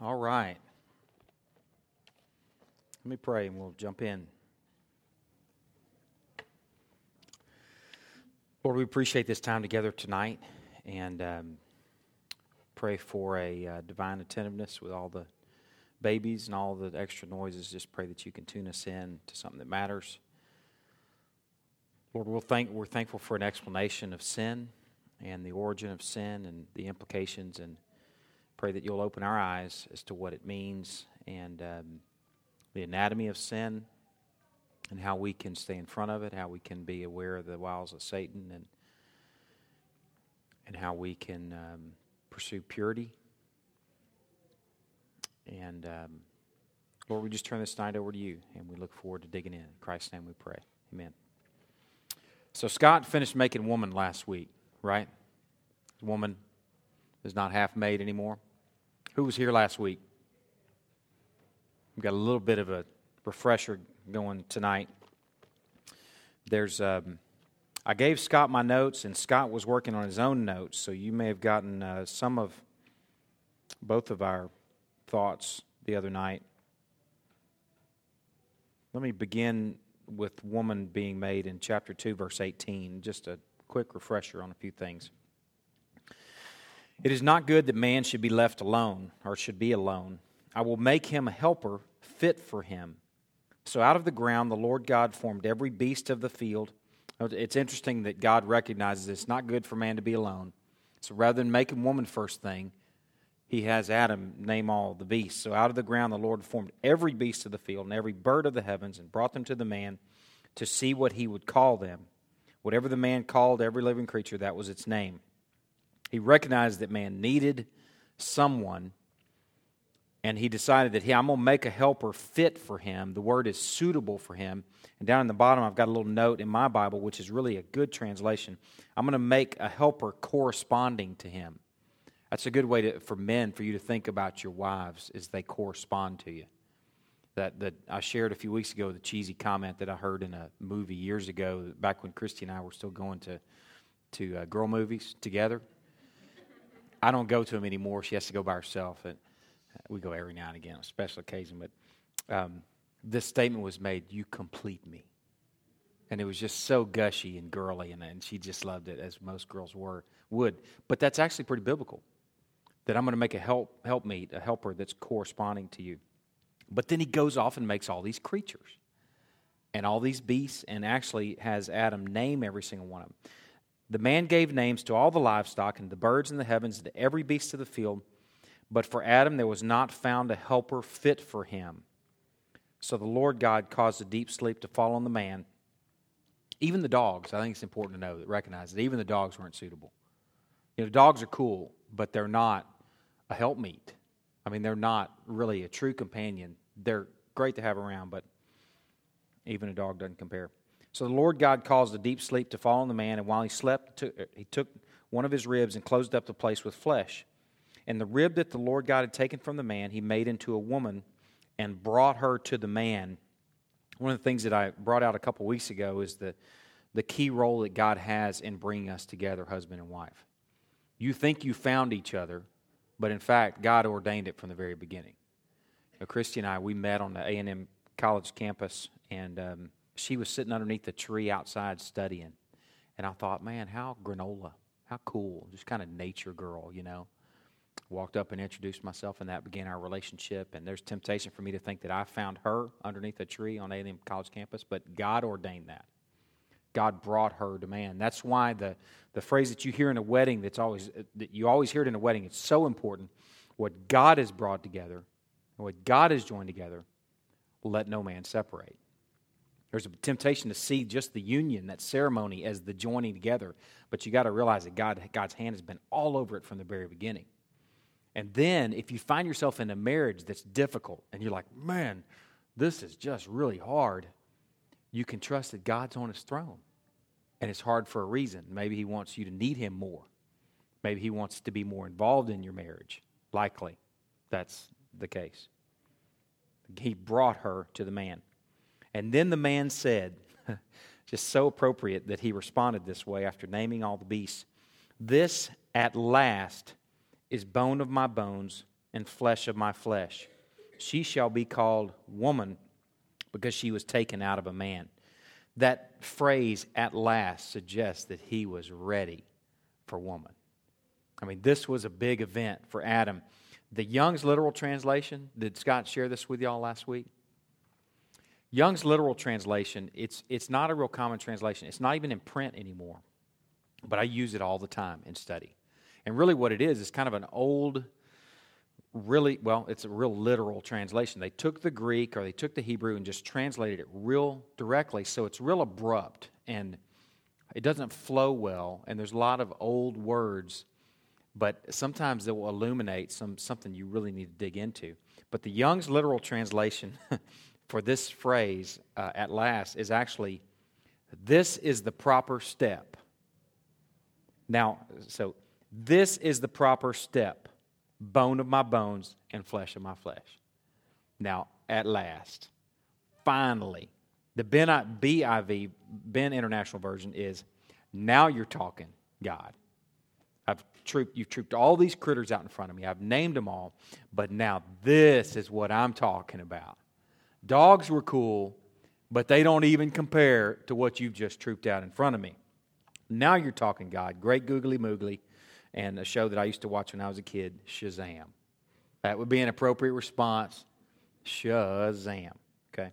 All right. Let me pray and we'll jump in. Lord, we appreciate this time together tonight and um, pray for a uh, divine attentiveness with all the babies and all the extra noises. Just pray that you can tune us in to something that matters. Lord, we'll thank, we're thankful for an explanation of sin and the origin of sin and the implications, and pray that you'll open our eyes as to what it means and um, the anatomy of sin and how we can stay in front of it, how we can be aware of the wiles of Satan, and and how we can um, pursue purity. And um, Lord, we just turn this night over to you, and we look forward to digging in. In Christ's name we pray. Amen. So Scott finished making woman last week, right? Woman is not half made anymore. Who was here last week? We've got a little bit of a refresher going tonight. There's, um, I gave Scott my notes, and Scott was working on his own notes, so you may have gotten uh, some of both of our thoughts the other night. Let me begin with woman being made in chapter 2, verse 18. Just a quick refresher on a few things. It is not good that man should be left alone, or should be alone. I will make him a helper fit for him. So out of the ground the Lord God formed every beast of the field. It's interesting that God recognizes it's not good for man to be alone. So rather than making woman first thing, he has Adam name all the beasts. So out of the ground the Lord formed every beast of the field and every bird of the heavens and brought them to the man to see what he would call them. Whatever the man called every living creature, that was its name. He recognized that man needed someone and he decided that, hey, I'm going to make a helper fit for him. The word is suitable for him. And down in the bottom, I've got a little note in my Bible, which is really a good translation. I'm going to make a helper corresponding to him. That's a good way to, for men for you to think about your wives as they correspond to you. That, that I shared a few weeks ago the cheesy comment that I heard in a movie years ago, back when Christy and I were still going to, to uh, girl movies together. I don't go to them anymore. She has to go by herself. And, we go every now and again on a special occasion, but um, this statement was made, You complete me. And it was just so gushy and girly, and, and she just loved it, as most girls were would. But that's actually pretty biblical. That I'm going to make a help help meet, a helper that's corresponding to you. But then he goes off and makes all these creatures and all these beasts, and actually has Adam name every single one of them. The man gave names to all the livestock and the birds in the heavens, and to every beast of the field. But for Adam there was not found a helper fit for him. So the Lord God caused a deep sleep to fall on the man. Even the dogs, I think it's important to know that recognize that even the dogs weren't suitable. You know, dogs are cool, but they're not a helpmeet. I mean, they're not really a true companion. They're great to have around, but even a dog doesn't compare. So the Lord God caused a deep sleep to fall on the man, and while he slept, he took one of his ribs and closed up the place with flesh. And the rib that the Lord God had taken from the man, he made into a woman and brought her to the man. One of the things that I brought out a couple weeks ago is the, the key role that God has in bringing us together, husband and wife. You think you found each other, but in fact, God ordained it from the very beginning. Christy and I, we met on the A&M college campus, and um, she was sitting underneath the tree outside studying. And I thought, man, how granola, how cool, just kind of nature girl, you know walked up and introduced myself, and that began our relationship. And there's temptation for me to think that I found her underneath a tree on A&M College campus, but God ordained that. God brought her to man. That's why the, the phrase that you hear in a wedding that's always uh, that you always hear it in a wedding, it's so important. What God has brought together, and what God has joined together, let no man separate. There's a temptation to see just the union, that ceremony, as the joining together. But you got to realize that God, God's hand has been all over it from the very beginning. And then if you find yourself in a marriage that's difficult and you're like, man, this is just really hard, you can trust that God's on his throne. And it's hard for a reason. Maybe he wants you to need him more. Maybe he wants to be more involved in your marriage. Likely, that's the case. He brought her to the man. And then the man said, just so appropriate that he responded this way after naming all the beasts, This at last is bone of my bones and flesh of my flesh. She shall be called woman because she was taken out of a man. That phrase, at last, suggests that he was ready for woman. I mean, this was a big event for Adam. The Young's literal translation, did Scott share this with y'all last week? Young's literal translation, it's, it's not a real common translation. It's not even in print anymore, but I use it all the time in study. And really, what it is, is kind of an old really, well, it's a real literal translation. They took the Greek or they took the Hebrew and just translated it real directly. So it's real abrupt and it doesn't flow well. And there's a lot of old words, but sometimes it will illuminate some, something you really need to dig into. But the Young's literal translation for this phrase, uh, at last, is actually this is the proper step. Now, so this is the proper step bone of my bones and flesh of my flesh. Now, at last, finally, the Ben BIV, Ben International Version is now you're talking, God. I've trooped, you've trooped all these critters out in front of me. I've named them all, but now this is what I'm talking about. Dogs were cool, but they don't even compare to what you've just trooped out in front of me. Now you're talking, God. Great googly moogly and a show that I used to watch when I was a kid, Shazam. That would be an appropriate response. Shazam. Okay?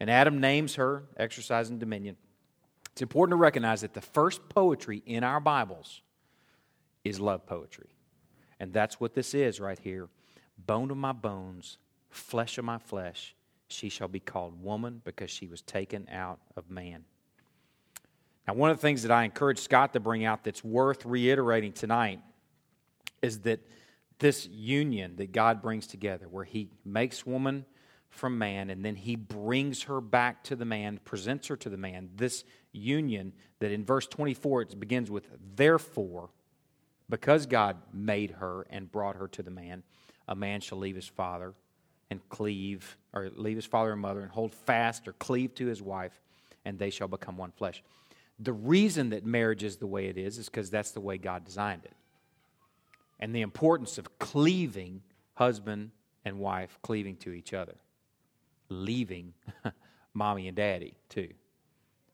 And Adam names her, exercising dominion. It's important to recognize that the first poetry in our Bibles is love poetry. And that's what this is right here. Bone of my bones, flesh of my flesh, she shall be called woman because she was taken out of man. Now, one of the things that I encourage Scott to bring out that's worth reiterating tonight is that this union that God brings together, where He makes woman from man and then He brings her back to the man, presents her to the man, this union that in verse 24 it begins with, therefore, because God made her and brought her to the man, a man shall leave his father and cleave, or leave his father and mother and hold fast or cleave to his wife, and they shall become one flesh. The reason that marriage is the way it is is because that's the way God designed it. And the importance of cleaving, husband and wife cleaving to each other, leaving mommy and daddy too.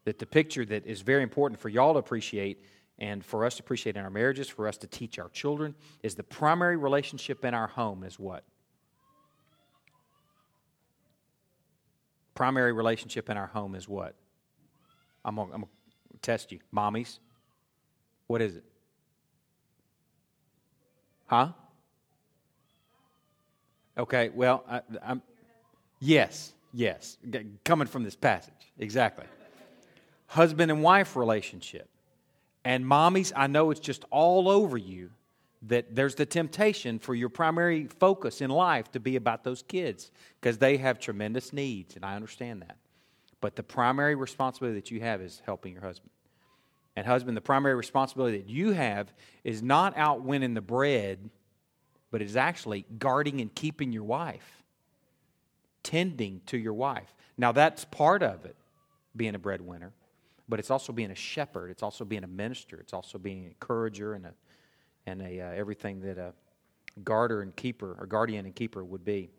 That the picture that is very important for y'all to appreciate and for us to appreciate in our marriages, for us to teach our children, is the primary relationship in our home is what? Primary relationship in our home is what? I'm going to test you. Mommies, what is it? Huh? Okay, well, I, am yes, yes, coming from this passage, exactly. Husband and wife relationship. And mommies, I know it's just all over you that there's the temptation for your primary focus in life to be about those kids because they have tremendous needs, and I understand that. But the primary responsibility that you have is helping your husband. And, husband, the primary responsibility that you have is not out winning the bread, but is actually guarding and keeping your wife, tending to your wife. Now, that's part of it, being a breadwinner, but it's also being a shepherd. It's also being a minister. It's also being an encourager and, a, and a, uh, everything that a guarder and keeper, or guardian and keeper would be.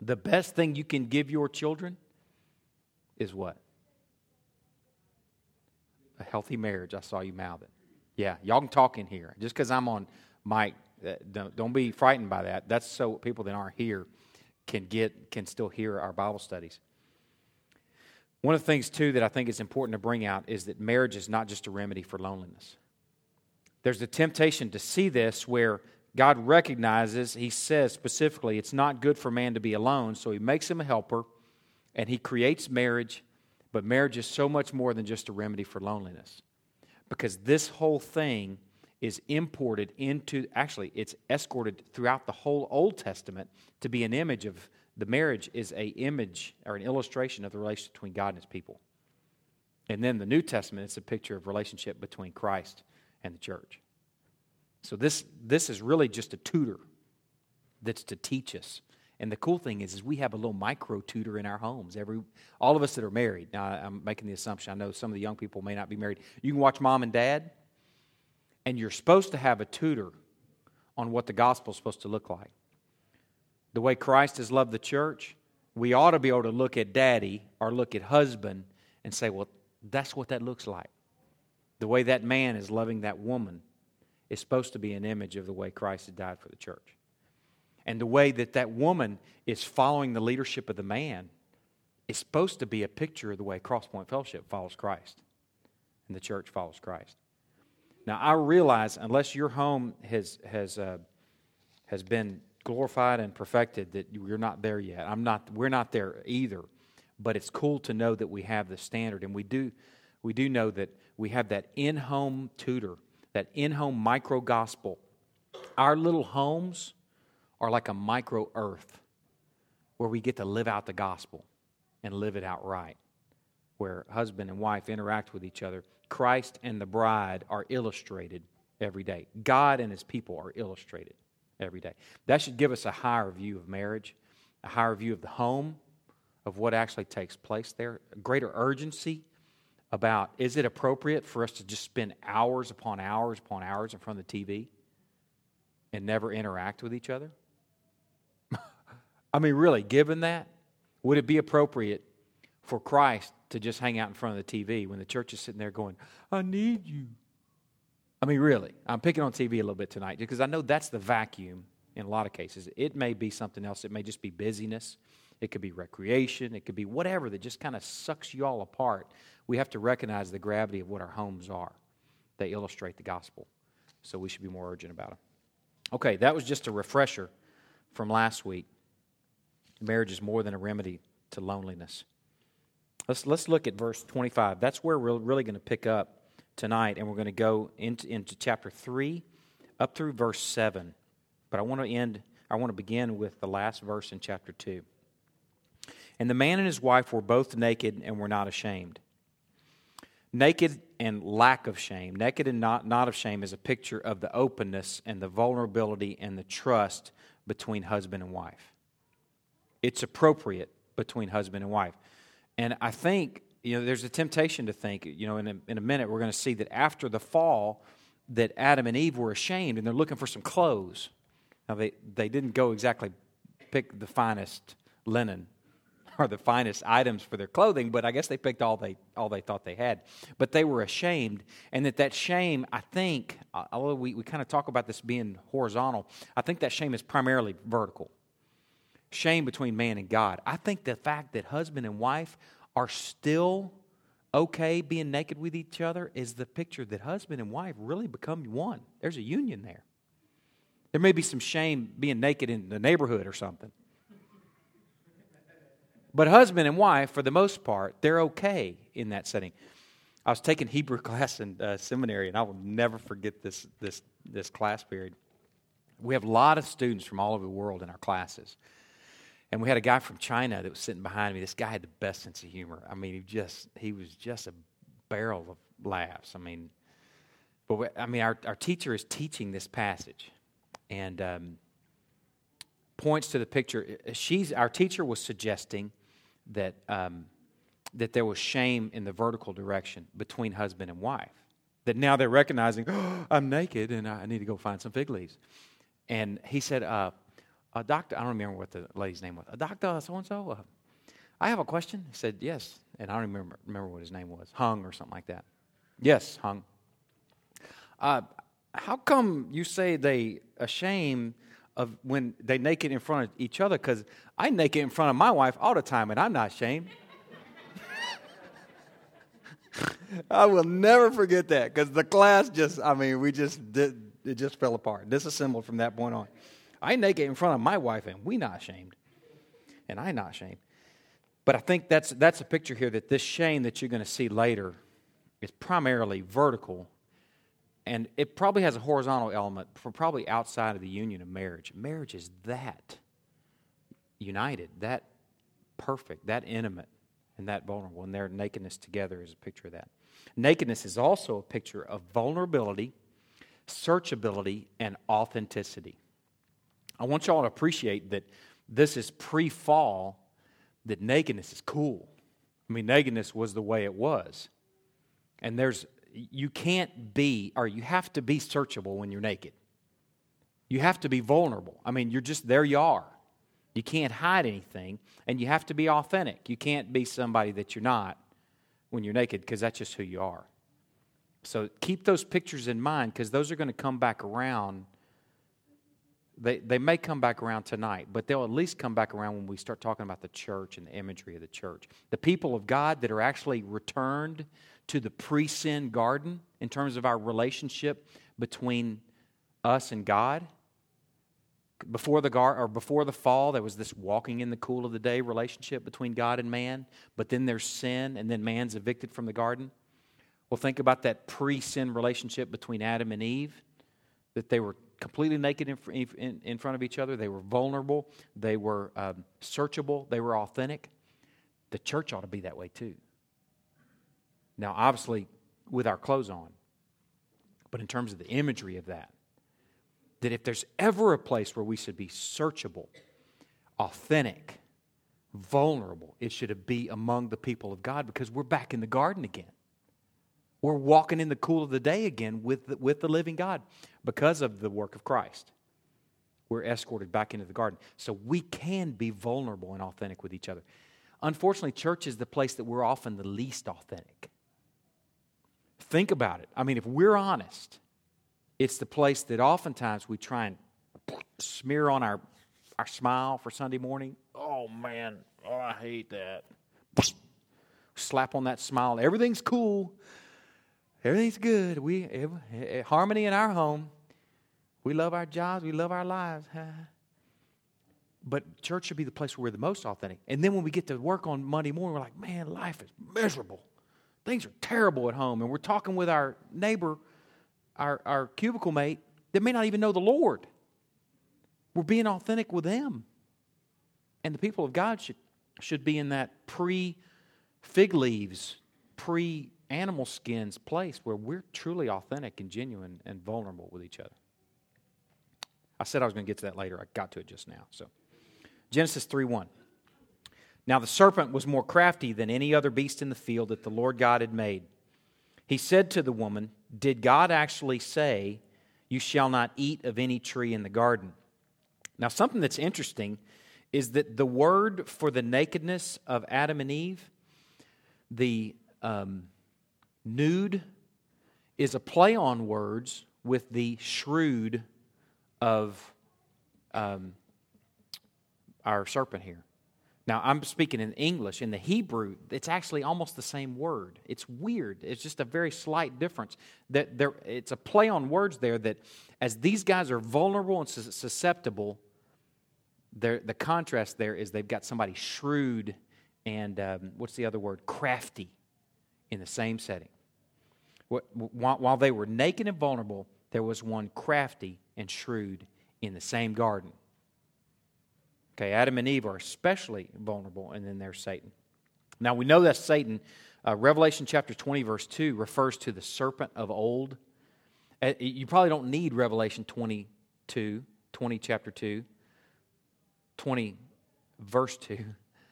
The best thing you can give your children is what? A healthy marriage. I saw you mouth it. Yeah, y'all can talk in here. Just because I'm on mic, uh, don't, don't be frightened by that. That's so people that aren't here can get can still hear our Bible studies. One of the things too that I think is important to bring out is that marriage is not just a remedy for loneliness. There's a temptation to see this where God recognizes, He says specifically, it's not good for man to be alone, so He makes him a helper and he creates marriage, but marriage is so much more than just a remedy for loneliness. Because this whole thing is imported into, actually, it's escorted throughout the whole Old Testament to be an image of the marriage is a image or an illustration of the relationship between God and his people. And then the New Testament, it's a picture of relationship between Christ and the church. So this, this is really just a tutor that's to teach us and the cool thing is, is we have a little micro tutor in our homes. Every, all of us that are married. Now, I'm making the assumption. I know some of the young people may not be married. You can watch mom and dad, and you're supposed to have a tutor on what the gospel is supposed to look like. The way Christ has loved the church, we ought to be able to look at daddy or look at husband and say, well, that's what that looks like. The way that man is loving that woman is supposed to be an image of the way Christ has died for the church. And the way that that woman is following the leadership of the man is supposed to be a picture of the way Crosspoint Fellowship follows Christ and the church follows Christ. Now, I realize unless your home has, has, uh, has been glorified and perfected, that you're not there yet. I'm not, we're not there either. But it's cool to know that we have the standard. And we do, we do know that we have that in home tutor, that in home micro gospel. Our little homes are like a micro earth where we get to live out the gospel and live it out right, where husband and wife interact with each other. Christ and the bride are illustrated every day. God and his people are illustrated every day. That should give us a higher view of marriage, a higher view of the home, of what actually takes place there, a greater urgency about is it appropriate for us to just spend hours upon hours upon hours in front of the TV and never interact with each other? I mean, really, given that, would it be appropriate for Christ to just hang out in front of the TV when the church is sitting there going, I need you? I mean, really, I'm picking on TV a little bit tonight because I know that's the vacuum in a lot of cases. It may be something else, it may just be busyness, it could be recreation, it could be whatever that just kind of sucks you all apart. We have to recognize the gravity of what our homes are. They illustrate the gospel, so we should be more urgent about them. Okay, that was just a refresher from last week. Marriage is more than a remedy to loneliness. Let's, let's look at verse 25. That's where we're really going to pick up tonight, and we're going to go into, into chapter 3 up through verse 7. But I want to end, I want to begin with the last verse in chapter 2. And the man and his wife were both naked and were not ashamed. Naked and lack of shame. Naked and not, not of shame is a picture of the openness and the vulnerability and the trust between husband and wife. It's appropriate between husband and wife. And I think, you know, there's a temptation to think, you know, in a, in a minute we're going to see that after the fall, that Adam and Eve were ashamed and they're looking for some clothes. Now, they, they didn't go exactly pick the finest linen or the finest items for their clothing, but I guess they picked all they, all they thought they had. But they were ashamed, and that that shame, I think, uh, although we, we kind of talk about this being horizontal, I think that shame is primarily vertical shame between man and God. I think the fact that husband and wife are still okay being naked with each other is the picture that husband and wife really become one. There's a union there. There may be some shame being naked in the neighborhood or something. But husband and wife, for the most part, they're okay in that setting. I was taking Hebrew class in uh, seminary, and I will never forget this, this, this class period. We have a lot of students from all over the world in our classes. And we had a guy from China that was sitting behind me. This guy had the best sense of humor. I mean, he just he was just a barrel of laughs. I mean, but we, I mean, our our teacher is teaching this passage, and um, points to the picture. She's our teacher was suggesting that um, that there was shame in the vertical direction between husband and wife. That now they're recognizing, oh, I'm naked and I need to go find some fig leaves. And he said, uh, a doctor, I don't remember what the lady's name was. A doctor, so and so. I have a question. He said, yes. And I don't remember, remember what his name was. Hung or something like that. Yes, Hung. Uh, how come you say they ashamed of when they naked in front of each other? Because I naked in front of my wife all the time, and I'm not ashamed. I will never forget that because the class just, I mean, we just did, it just fell apart, disassembled from that point on. I naked in front of my wife, and we not ashamed. And I not ashamed. But I think that's, that's a picture here that this shame that you're going to see later is primarily vertical. And it probably has a horizontal element for probably outside of the union of marriage. Marriage is that united, that perfect, that intimate, and that vulnerable. And their nakedness together is a picture of that. Nakedness is also a picture of vulnerability, searchability, and authenticity. I want y'all to appreciate that this is pre fall, that nakedness is cool. I mean, nakedness was the way it was. And there's, you can't be, or you have to be searchable when you're naked. You have to be vulnerable. I mean, you're just there you are. You can't hide anything, and you have to be authentic. You can't be somebody that you're not when you're naked because that's just who you are. So keep those pictures in mind because those are going to come back around. They, they may come back around tonight, but they'll at least come back around when we start talking about the church and the imagery of the church. The people of God that are actually returned to the pre sin garden in terms of our relationship between us and God. Before the gar- or before the fall there was this walking in the cool of the day relationship between god and man but then there's sin and then man's evicted from the garden. Well think about that pre-sin relationship between adam and eve that they were completely naked in, in, in front of each other. They were vulnerable. They were um, searchable. They were authentic. The church ought to be that way too now obviously with our clothes on but in terms of the imagery of that that if there's ever a place where we should be searchable, authentic, vulnerable, it should be among the people of God because we're back in the garden again. We're walking in the cool of the day again with the, with the living God because of the work of Christ. We're escorted back into the garden. So we can be vulnerable and authentic with each other. Unfortunately, church is the place that we're often the least authentic. Think about it. I mean, if we're honest, it's the place that oftentimes we try and smear on our, our smile for Sunday morning. Oh, man, oh, I hate that. Slap on that smile. Everything's cool. Everything's good. We harmony in our home. We love our jobs. We love our lives. But church should be the place where we're the most authentic. And then when we get to work on Monday morning, we're like, man, life is miserable. Things are terrible at home. And we're talking with our neighbor our, our cubicle mate that may not even know the Lord. We're being authentic with them. And the people of God should, should be in that pre fig leaves, pre animal skins place where we're truly authentic and genuine and vulnerable with each other. I said I was going to get to that later. I got to it just now. So, Genesis 3 1. Now the serpent was more crafty than any other beast in the field that the Lord God had made. He said to the woman, Did God actually say, You shall not eat of any tree in the garden? Now, something that's interesting is that the word for the nakedness of Adam and Eve, the um, nude, is a play on words with the shrewd of um, our serpent here. Now, I'm speaking in English. In the Hebrew, it's actually almost the same word. It's weird. It's just a very slight difference. That there, it's a play on words there that as these guys are vulnerable and susceptible, the contrast there is they've got somebody shrewd and um, what's the other word? Crafty in the same setting. While they were naked and vulnerable, there was one crafty and shrewd in the same garden. Okay, Adam and Eve are especially vulnerable, and then there's Satan. Now we know that Satan, uh, Revelation chapter 20, verse 2, refers to the serpent of old. Uh, you probably don't need Revelation 22, 20, chapter 2, 20, verse 2,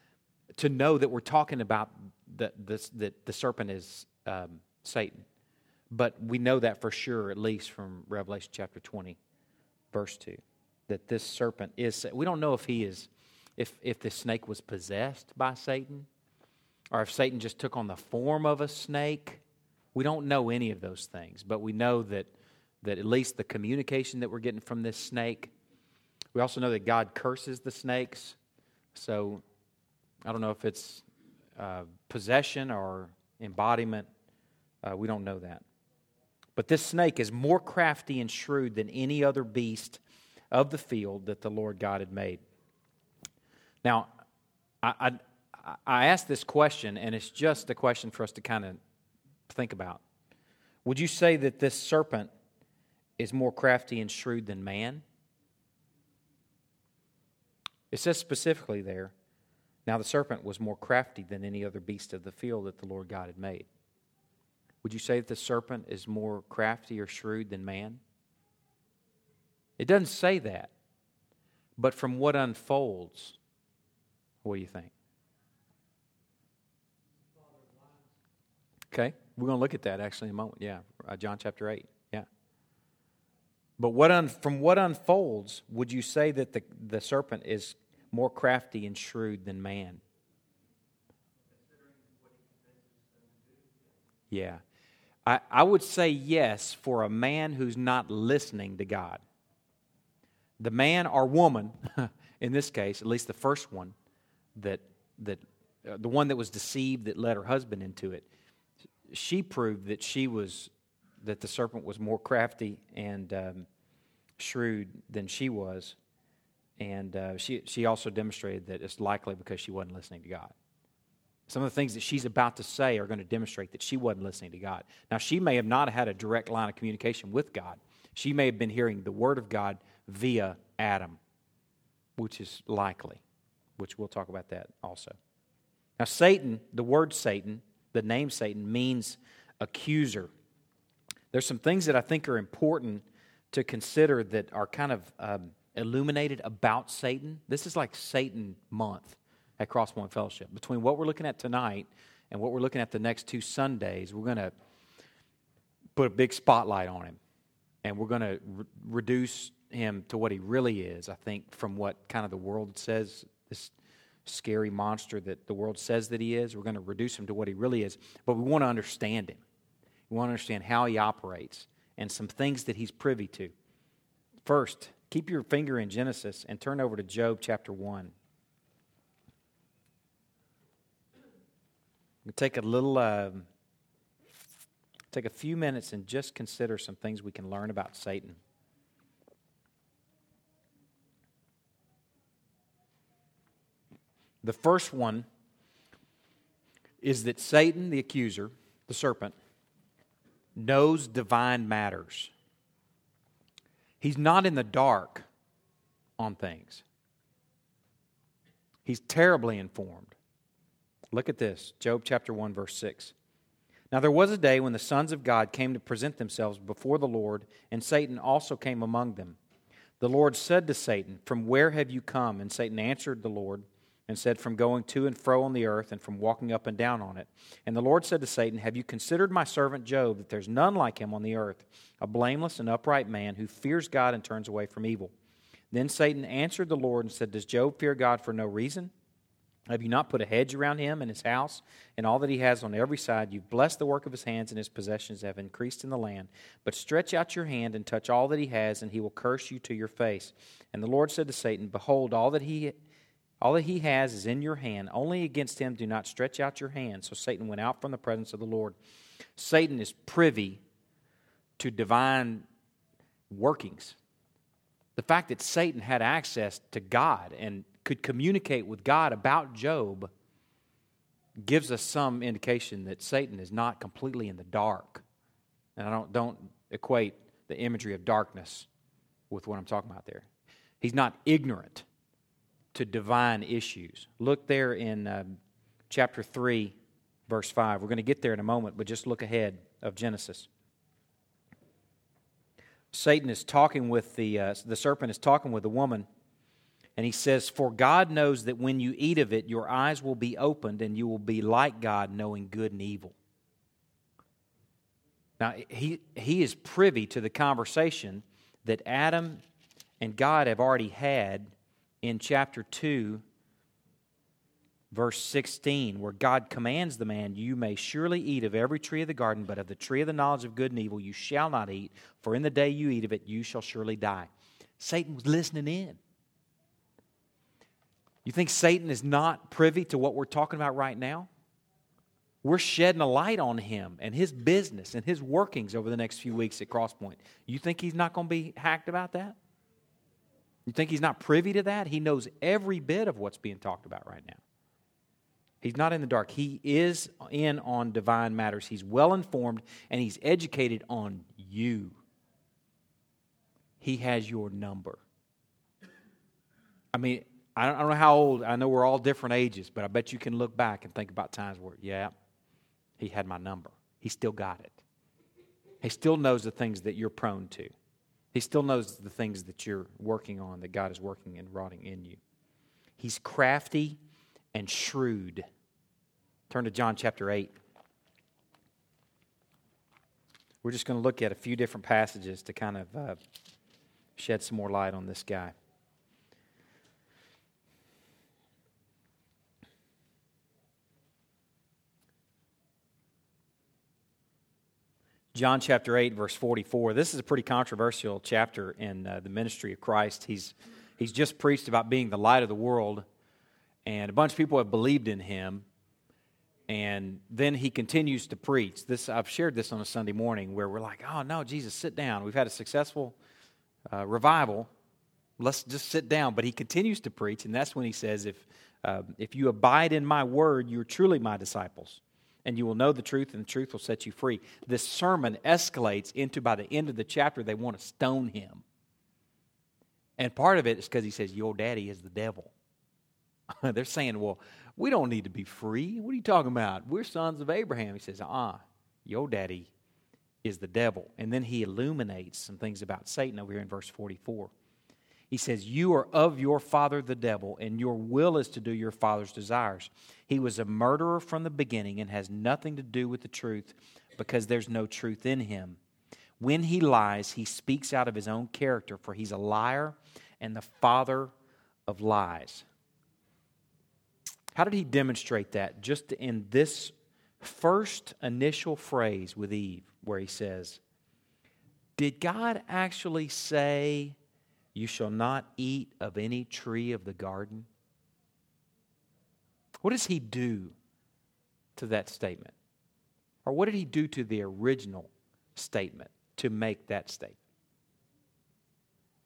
to know that we're talking about that the, the serpent is um, Satan. But we know that for sure, at least from Revelation chapter 20, verse 2 that this serpent is. We don't know if he is, if, if the snake was possessed by Satan or if Satan just took on the form of a snake. We don't know any of those things, but we know that, that at least the communication that we're getting from this snake, we also know that God curses the snakes. So I don't know if it's uh, possession or embodiment. Uh, we don't know that. But this snake is more crafty and shrewd than any other beast of the field that the Lord God had made. Now, I, I, I this question, and it's just a question for us to kind of think about. Would you say that this serpent is more crafty and shrewd than man? It says specifically there, now the serpent was more crafty than any other beast of the field that the Lord God had made. Would you say that the serpent is more crafty or shrewd than man? It doesn't say that. But from what unfolds, what do you think? Okay, we're going to look at that actually in a moment. Yeah, uh, John chapter 8. Yeah. But what un, from what unfolds, would you say that the, the serpent is more crafty and shrewd than man? Yeah. I, I would say yes for a man who's not listening to God. The man or woman, in this case, at least the first one, that, that uh, the one that was deceived that led her husband into it, she proved that she was that the serpent was more crafty and um, shrewd than she was, and uh, she she also demonstrated that it's likely because she wasn't listening to God. Some of the things that she's about to say are going to demonstrate that she wasn't listening to God. Now, she may have not had a direct line of communication with God. She may have been hearing the Word of God via Adam, which is likely, which we'll talk about that also. Now, Satan, the word Satan, the name Satan, means accuser. There's some things that I think are important to consider that are kind of um, illuminated about Satan. This is like Satan month at Crosspoint Fellowship. Between what we're looking at tonight and what we're looking at the next two Sundays, we're going to put a big spotlight on him. And we're going to re- reduce him to what he really is, I think, from what kind of the world says, this scary monster that the world says that he is. We're going to reduce him to what he really is. But we want to understand him. We want to understand how he operates and some things that he's privy to. First, keep your finger in Genesis and turn over to Job chapter 1. take a little, uh, take a few minutes and just consider some things we can learn about Satan. The first one is that Satan, the accuser, the serpent, knows divine matters. He's not in the dark on things, he's terribly informed. Look at this Job chapter 1, verse 6. Now there was a day when the sons of God came to present themselves before the Lord, and Satan also came among them. The Lord said to Satan, From where have you come? And Satan answered the Lord and said, From going to and fro on the earth and from walking up and down on it. And the Lord said to Satan, Have you considered my servant Job, that there's none like him on the earth, a blameless and upright man who fears God and turns away from evil? Then Satan answered the Lord and said, Does Job fear God for no reason? Have you not put a hedge around him and his house and all that he has on every side? You've blessed the work of his hands, and his possessions have increased in the land. But stretch out your hand and touch all that he has, and he will curse you to your face. And the Lord said to Satan, Behold, all that he all that he has is in your hand. Only against him do not stretch out your hand. So Satan went out from the presence of the Lord. Satan is privy to divine workings. The fact that Satan had access to God and could communicate with God about Job gives us some indication that Satan is not completely in the dark. And I don't, don't equate the imagery of darkness with what I'm talking about there. He's not ignorant to divine issues. Look there in uh, chapter 3, verse 5. We're going to get there in a moment, but just look ahead of Genesis. Satan is talking with the, uh, the serpent is talking with the woman and he says, For God knows that when you eat of it, your eyes will be opened and you will be like God, knowing good and evil. Now, he, he is privy to the conversation that Adam and God have already had in chapter 2, verse 16, where God commands the man, You may surely eat of every tree of the garden, but of the tree of the knowledge of good and evil you shall not eat, for in the day you eat of it, you shall surely die. Satan was listening in. You think Satan is not privy to what we're talking about right now? We're shedding a light on him and his business and his workings over the next few weeks at Crosspoint. You think he's not going to be hacked about that? You think he's not privy to that? He knows every bit of what's being talked about right now. He's not in the dark. He is in on divine matters. He's well informed and he's educated on you. He has your number. I mean, I don't, know how old, I know we're all different ages, but I bet you can look back and think about times where, yeah, he had my number. He still got it. He still knows the things that you're prone to. He still knows the things that you're working on, that God is working and rotting in you. He's crafty and shrewd. Turn to John chapter 8. We're just going to look at a few different passages to kind of uh, shed some more light on this guy. John chapter 8, verse 44. This is a pretty controversial chapter in uh, the ministry of Christ. He's, he's just preached about being the light of the world, and a bunch of people have believed in him. And then he continues to preach. This I've shared this on a Sunday morning where we're like, "Oh no, Jesus, sit down. We've had a successful uh, revival. Let's just sit down." But he continues to preach, and that's when he says, "If uh, if you abide in my word, you're truly my disciples." And you will know the truth, and the truth will set you free. This sermon escalates into by the end of the chapter, they want to stone him. And part of it is because he says, Your daddy is the devil. They're saying, Well, we don't need to be free. What are you talking about? We're sons of Abraham. He says, Ah, your daddy is the devil. And then he illuminates some things about Satan over here in verse 44. He says, You are of your father the devil, and your will is to do your father's desires. He was a murderer from the beginning and has nothing to do with the truth because there's no truth in him. When he lies, he speaks out of his own character, for he's a liar and the father of lies. How did he demonstrate that? Just in this first initial phrase with Eve, where he says, Did God actually say, you shall not eat of any tree of the garden. What does he do to that statement? Or what did he do to the original statement to make that statement?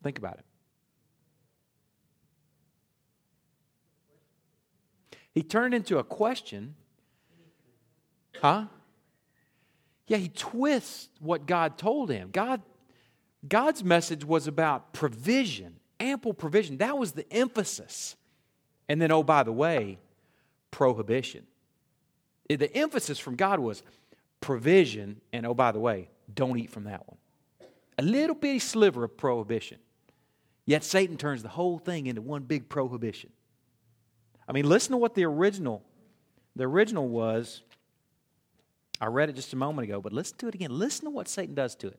Think about it. He turned into a question. Huh? Yeah, he twists what God told him. God God's message was about provision, ample provision. That was the emphasis. And then, oh, by the way, prohibition. The emphasis from God was provision, and oh, by the way, don't eat from that one. A little bitty sliver of prohibition. Yet Satan turns the whole thing into one big prohibition. I mean, listen to what the original, the original was. I read it just a moment ago, but listen to it again. Listen to what Satan does to it.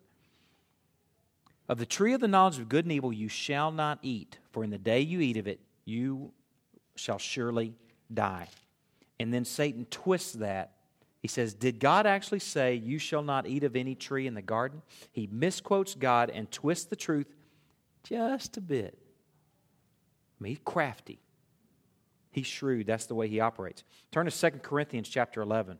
Of the tree of the knowledge of good and evil you shall not eat, for in the day you eat of it, you shall surely die. And then Satan twists that. He says, Did God actually say, You shall not eat of any tree in the garden? He misquotes God and twists the truth just a bit. I mean, he's crafty. He's shrewd. That's the way he operates. Turn to 2 Corinthians chapter 11.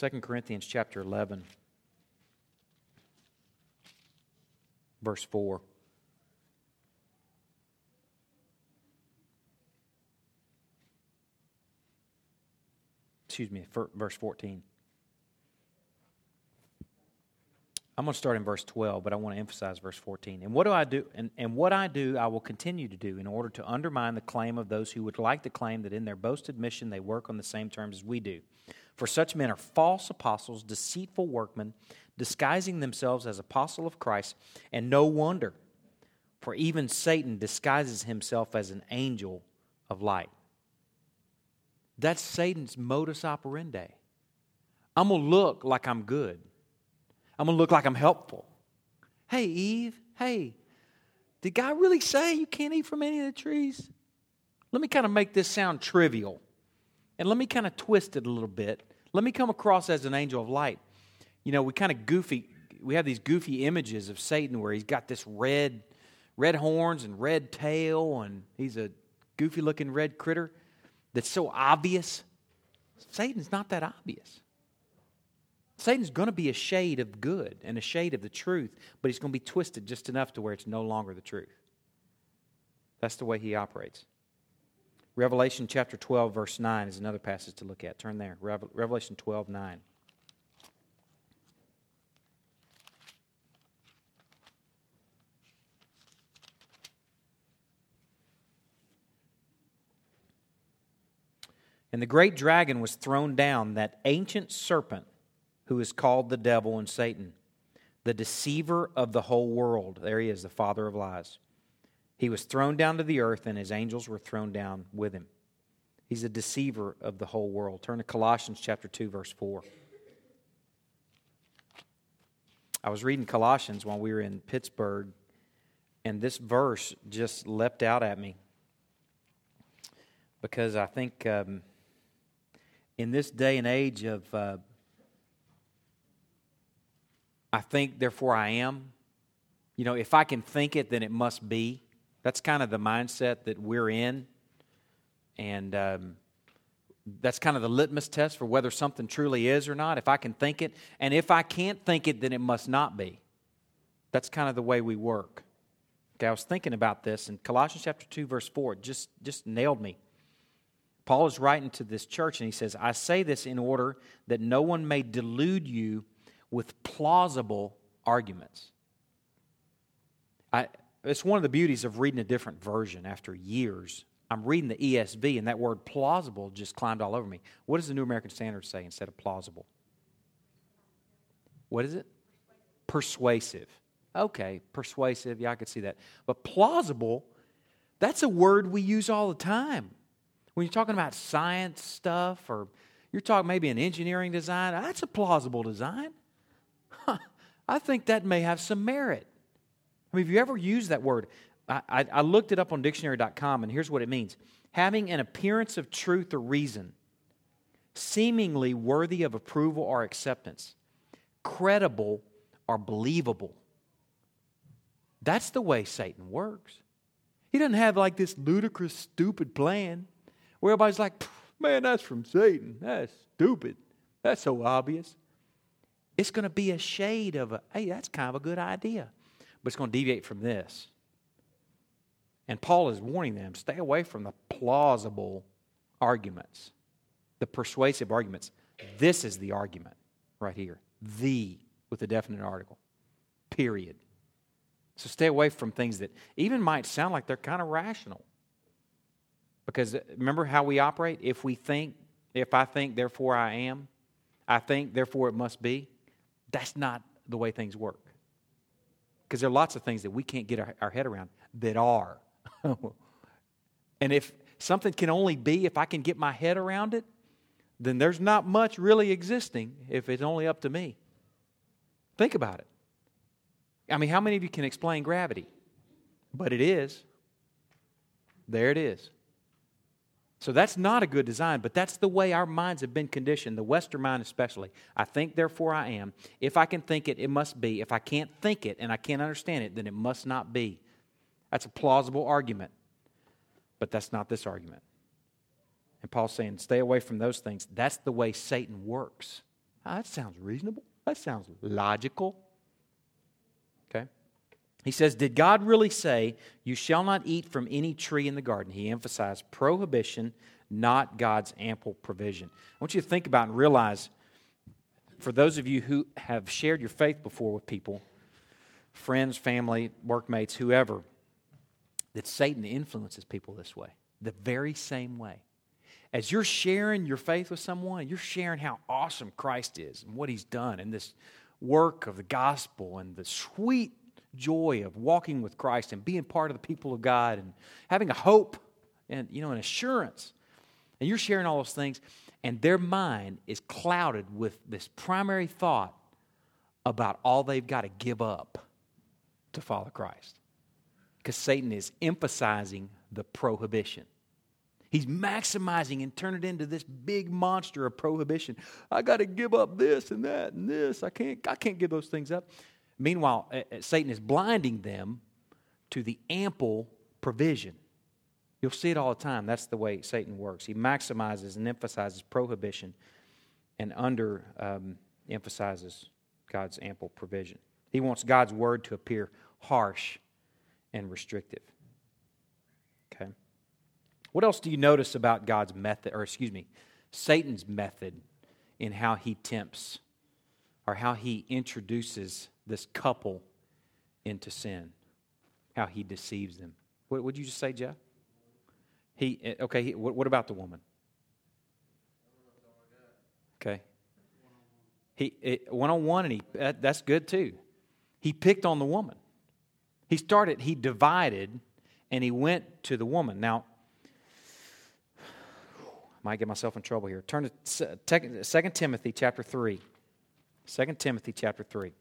2 Corinthians chapter 11, verse 4. Excuse me, verse 14. I'm going to start in verse 12, but I want to emphasize verse 14. And what do I do? And, and what I do, I will continue to do in order to undermine the claim of those who would like to claim that in their boasted mission they work on the same terms as we do. For such men are false apostles, deceitful workmen, disguising themselves as apostles of Christ, and no wonder, for even Satan disguises himself as an angel of light. That's Satan's modus operandi. I'm going to look like I'm good. I'm going to look like I'm helpful. Hey, Eve, hey, did God really say you can't eat from any of the trees? Let me kind of make this sound trivial. And let me kind of twist it a little bit let me come across as an angel of light. You know, we kind of goofy, we have these goofy images of Satan where he's got this red, red horns and red tail, and he's a goofy looking red critter that's so obvious. Satan's not that obvious. Satan's going to be a shade of good and a shade of the truth, but he's going to be twisted just enough to where it's no longer the truth. That's the way he operates. Revelation chapter 12, verse 9 is another passage to look at. Turn there. Revelation 12, 9. And the great dragon was thrown down, that ancient serpent who is called the devil and Satan, the deceiver of the whole world. There he is, the father of lies. He was thrown down to the earth, and his angels were thrown down with him. He's a deceiver of the whole world. Turn to Colossians chapter 2 verse 4. I was reading Colossians while we were in Pittsburgh and this verse just leapt out at me because I think um, in this day and age of uh, I think, therefore I am. You know, if I can think it, then it must be. That's kind of the mindset that we're in. And um, that's kind of the litmus test for whether something truly is or not. If I can think it, and if I can't think it, then it must not be. That's kind of the way we work. Okay, I was thinking about this, in Colossians chapter 2, verse 4 just, just nailed me. Paul is writing to this church, and he says, I say this in order that no one may delude you with plausible arguments. I, it's one of the beauties of reading a different version after years. I'm reading the ESV, and that word plausible just climbed all over me. What does the New American Standard say instead of plausible? What is it? Persuasive. Okay, persuasive. Yeah, I could see that. But plausible, that's a word we use all the time. When you're talking about science stuff or you're talking maybe an engineering design, that's a plausible design. I think that may have some merit. I mean, have you ever used that word? I, I, I looked it up on dictionary.com, and here's what it means having an appearance of truth or reason, seemingly worthy of approval or acceptance, credible or believable. That's the way Satan works. He doesn't have like this ludicrous, stupid plan where everybody's like, man, that's from Satan. That's stupid. That's so obvious. It's going to be a shade of a, hey, that's kind of a good idea. But it's going to deviate from this. And Paul is warning them stay away from the plausible arguments, the persuasive arguments. This is the argument right here. The with a definite article. Period. So stay away from things that even might sound like they're kind of rational. Because uh, remember how we operate? If we think, if I think, therefore I am, I think, therefore it must be. That's not the way things work. Because there are lots of things that we can't get our, our head around that are. and if something can only be if I can get my head around it, then there's not much really existing if it's only up to me. Think about it. I mean, how many of you can explain gravity? But it is. There it is. So that's not a good design, but that's the way our minds have been conditioned, the Western mind especially. I think, therefore I am. If I can think it, it must be. If I can't think it and I can't understand it, then it must not be. That's a plausible argument, but that's not this argument. And Paul's saying, stay away from those things. That's the way Satan works. Oh, that sounds reasonable. That sounds logical. He says, Did God really say, You shall not eat from any tree in the garden? He emphasized prohibition, not God's ample provision. I want you to think about and realize, for those of you who have shared your faith before with people, friends, family, workmates, whoever, that Satan influences people this way, the very same way. As you're sharing your faith with someone, you're sharing how awesome Christ is and what he's done and this work of the gospel and the sweet joy of walking with Christ and being part of the people of God and having a hope and you know an assurance. And you're sharing all those things, and their mind is clouded with this primary thought about all they've got to give up to follow Christ. Because Satan is emphasizing the prohibition. He's maximizing and turning it into this big monster of prohibition. I got to give up this and that and this. I can't I can't give those things up. Meanwhile, uh, uh, Satan is blinding them to the ample provision. You'll see it all the time. That's the way Satan works. He maximizes and emphasizes prohibition and under um, emphasizes God's ample provision. He wants God's word to appear harsh and restrictive. Okay. What else do you notice about God's method, or excuse me, Satan's method in how he tempts or how he introduces this couple into sin, how he deceives them. What would you just say, Jeff? He eh, okay. He, what, what about the woman? Okay. He one on one, and he that, that's good too. He picked on the woman. He started. He divided, and he went to the woman. Now, I might get myself in trouble here. Turn to Second Timothy chapter 3. Second Timothy chapter 3.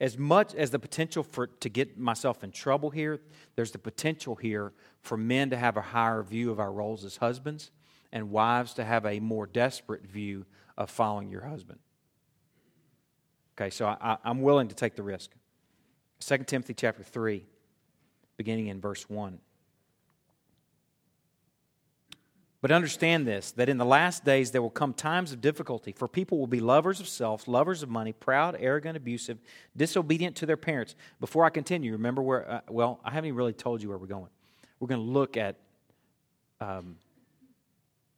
As much as the potential for to get myself in trouble here, there's the potential here for men to have a higher view of our roles as husbands and wives to have a more desperate view of following your husband. Okay, so I, am willing to take the risk. 2 Timothy chapter 3, beginning in verse 1. But understand this that in the last days there will come times of difficulty, for people will be lovers of self, lovers of money, proud, arrogant, abusive, disobedient to their parents. Before I continue, remember where, uh, well, I haven't even really told you where we're going. We're going to look at um,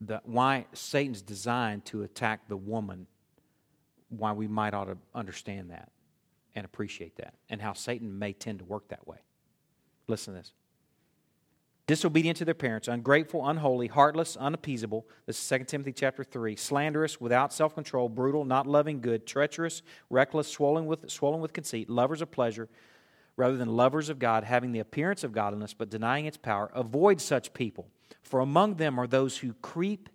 the, why Satan's designed to attack the woman, why we might ought to understand that and appreciate that, and how Satan may tend to work that way. Listen to this disobedient to their parents, ungrateful, unholy, heartless, unappeasable. This is 2 Timothy chapter 3. Slanderous, without self control, brutal, not loving good, treacherous, reckless, swollen with, swollen with conceit, lovers of pleasure rather than lovers of God, having the appearance of godliness but denying its power. Avoid such people, for among them are those who creep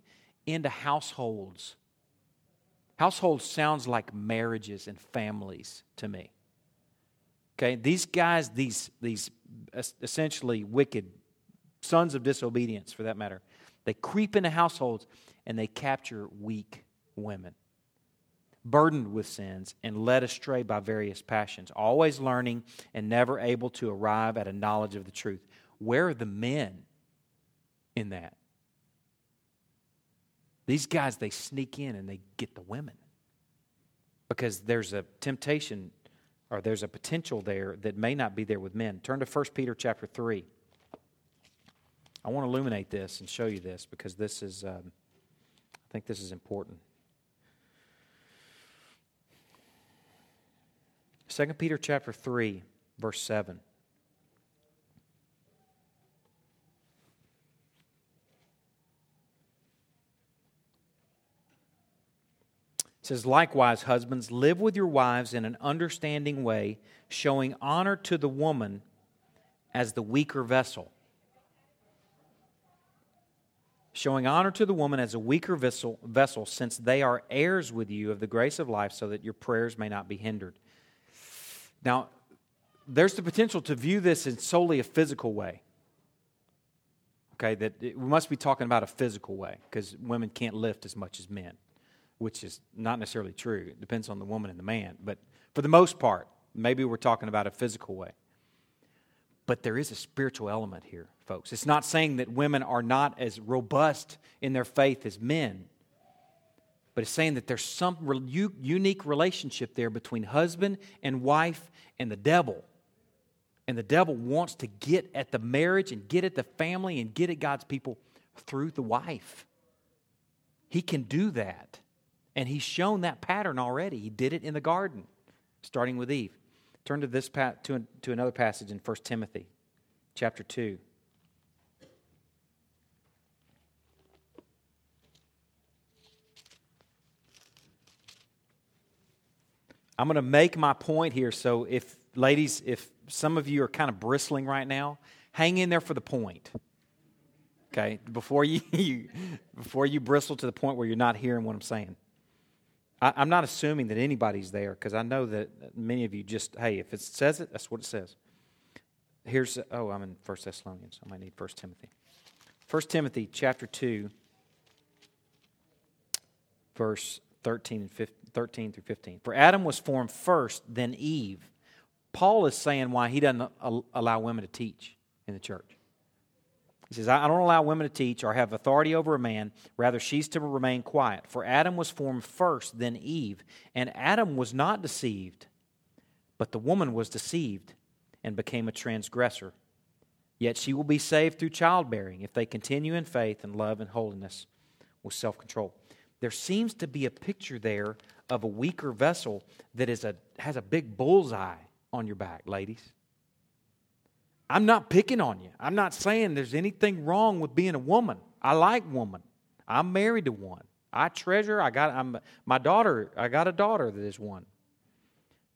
into households. Households sounds like marriages and families to me. Okay, these guys, these, these essentially wicked sons of disobedience for that matter. They creep into households and they capture weak women, burdened with sins and led astray by various passions, always learning and never able to arrive at a knowledge of the truth. Where are the men in that? These guys, they sneak in and they get the women because there's a temptation or there's a potential there that may not be there with men. Turn to 1 Peter chapter 3. I want to illuminate this and show you this because this is, um, I think this is important. 2 Peter chapter 3, verse 7. It says, Likewise, husbands, live with your wives in an understanding way, showing honor to the woman as the weaker vessel showing honor to the woman as a weaker vessel, vessel, since they are heirs with you of the grace of life, so that your prayers may not be hindered. Now, there's the potential to view this in solely a physical way. Okay, that it, we must be talking about a physical way because women can't lift as much as men, which is not necessarily true. It depends on the woman and the man. But for the most part, maybe we're talking about a physical way. But there is a spiritual element here, folks. It's not saying that women are not as robust in their faith as men, but it's saying that there's some unique relationship there between husband and wife and the devil. And the devil wants to get at the marriage and get at the family and get at God's people through the wife. He can do that. And he's shown that pattern already. He did it in the garden, starting with Eve. Turn to this to, to another passage in 1 Timothy chapter 2. I'm going to make my point here. So, if, ladies, if some of you are kind of bristling right now, hang in there for the point. Okay? Before you, you before you bristle to the point where you're not hearing what I'm saying. I, am not assuming that anybody's there because I know that many of you just, hey, if it says it, that's what it says. Here's, oh, I'm in 1 Thessalonians. I might need 1 Timothy. 1 Timothy chapter 2, verse 13, and 15, 13 through 15. For Adam was formed first, then Eve. Paul is saying why he doesn't allow women to teach in the church. He says, I don't allow women to teach or have authority over a man. Rather, she's to remain quiet. For Adam was formed first, then Eve. And Adam was not deceived, but the woman was deceived and became a transgressor. Yet she will be saved through childbearing if they continue in faith and love and holiness with self control. There seems to be a picture there of a weaker vessel that is a, has a big bullseye on your back, ladies. I'm not picking on you. I'm not saying there's anything wrong with being a woman. I like woman. I'm married to one. I treasure. I got. I'm my daughter. I got a daughter that is one.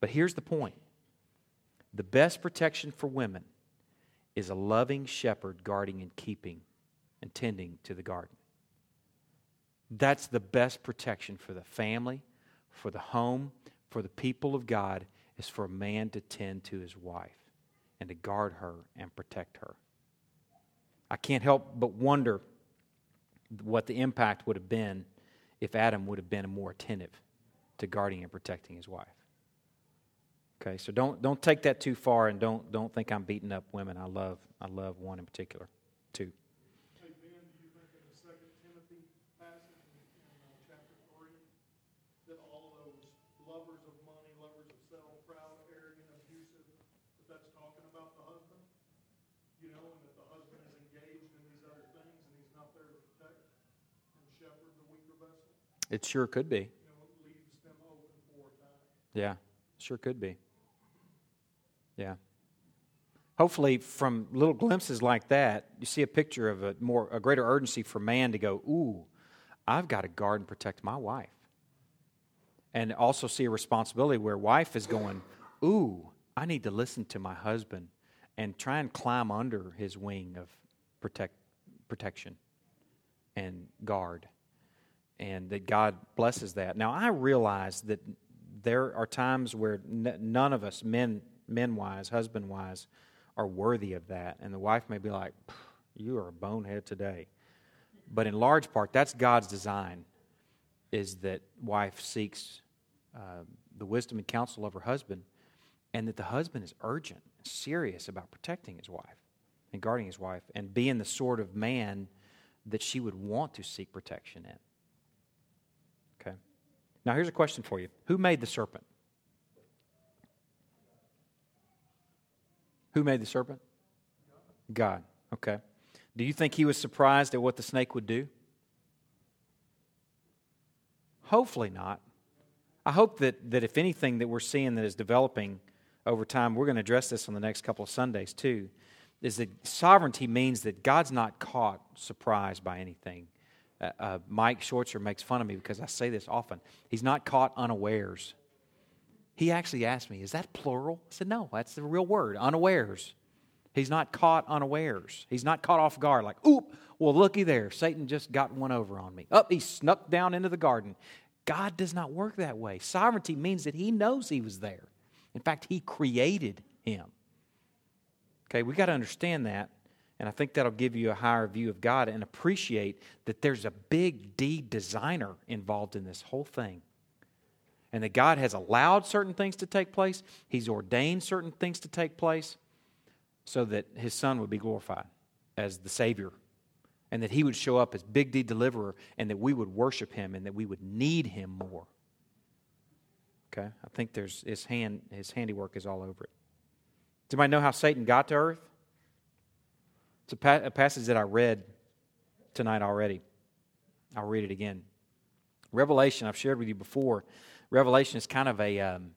But here's the point: the best protection for women is a loving shepherd guarding and keeping and tending to the garden. That's the best protection for the family, for the home, for the people of God, is for a man to tend to his wife and to guard her and protect her. I can't help but wonder what the impact would have been if Adam would have been more attentive to guarding and protecting his wife. Okay, so don't don't take that too far, and don't don't think I'm beating up women. I love I love one in particular, two. Hey, Ben, do you think in the second Timothy passage in, in uh, chapter three, that all of those lovers of money, lovers of self, proud, arrogant, abusive, that that's talking about the husband? You know, and that the husband is engaged in these other things and he's not there to protect and shepherd the weaker vessel? It sure could be. You know, it leaves them open for attack. Yeah, sure could be. Yeah. Hopefully, from little glimpses like that, you see a picture of a more a greater urgency for man to go, "Ooh, I've got to guard and protect my wife," and also see a responsibility where wife is going, "Ooh, I need to listen to my husband and try and climb under his wing of protect protection and guard." And that God blesses that. Now, I realize that there are times where n- none of us, men, men wise, husband wise, are worthy of that, and the wife may be like, "You are a bonehead today," but in large part, that's God's design. Is that wife seeks uh, the wisdom and counsel of her husband, and that the husband is urgent, serious about protecting his wife and guarding his wife, and being the sort of man that she would want to seek protection in. Now, here's a question for you Who made the serpent? Who made the serpent? God. Okay. Do you think he was surprised at what the snake would do? Hopefully not. I hope that, that if anything that we're seeing that is developing over time, we're going to address this on the next couple of Sundays too, is that sovereignty means that God's not caught surprised by anything. Uh, uh, Mike Schwartzer makes fun of me because I say this often. He's not caught unawares. He actually asked me, Is that plural? I said, No, that's the real word, unawares. He's not caught unawares. He's not caught off guard, like, Oop, well, looky there. Satan just got one over on me. Up, he snuck down into the garden. God does not work that way. Sovereignty means that he knows he was there. In fact, he created him. Okay, we got to understand that. And I think that'll give you a higher view of God and appreciate that there's a big D designer involved in this whole thing. And that God has allowed certain things to take place, He's ordained certain things to take place so that His Son would be glorified as the Savior. And that He would show up as Big D deliverer and that we would worship Him and that we would need Him more. Okay? I think there's His, hand, his handiwork is all over it. Does anybody know how Satan got to earth? It's a, pa- a, passage that I read tonight already. I'll read it again. Revelation, I've shared with you before. Revelation is kind of a um,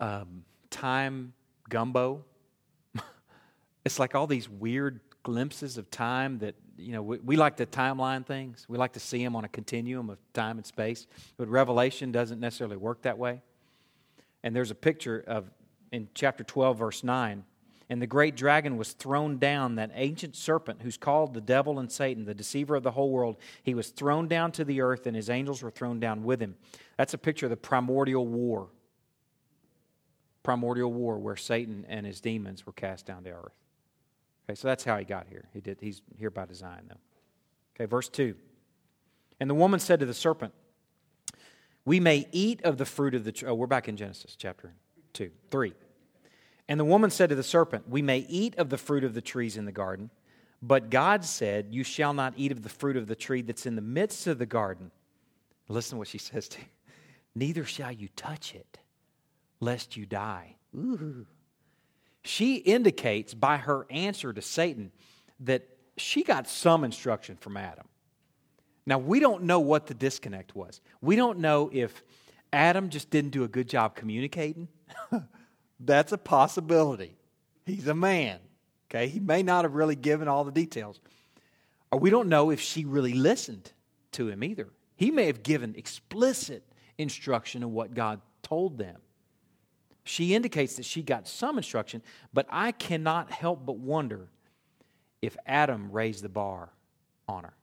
um, time gumbo. it's like all these weird glimpses of time that, you know, we, we like to timeline things. We like to see them on a continuum of time and space. But Revelation doesn't necessarily work that way. And there's a picture of, in chapter 12, verse 9, and the great dragon was thrown down, that ancient serpent who's called the devil and Satan, the deceiver of the whole world. He was thrown down to the earth, and his angels were thrown down with him. That's a picture of the primordial war. Primordial war where Satan and his demons were cast down to earth. Okay, so that's how he got here. He did, he's here by design, though. Okay, verse 2. And the woman said to the serpent, We may eat of the fruit of the tree. Oh, we're back in Genesis chapter 2, 3. And the woman said to the serpent, We may eat of the fruit of the trees in the garden, but God said, You shall not eat of the fruit of the tree that's in the midst of the garden. Listen to what she says to you. Neither shall you touch it, lest you die. Ooh. She indicates by her answer to Satan that she got some instruction from Adam. Now, we don't know what the disconnect was. We don't know if Adam just didn't do a good job communicating. That's a possibility. He's a man. Okay, he may not have really given all the details. Or we don't know if she really listened to him either. He may have given explicit instruction of what God told them. She indicates that she got some instruction, but I cannot help but wonder if Adam raised the bar on her.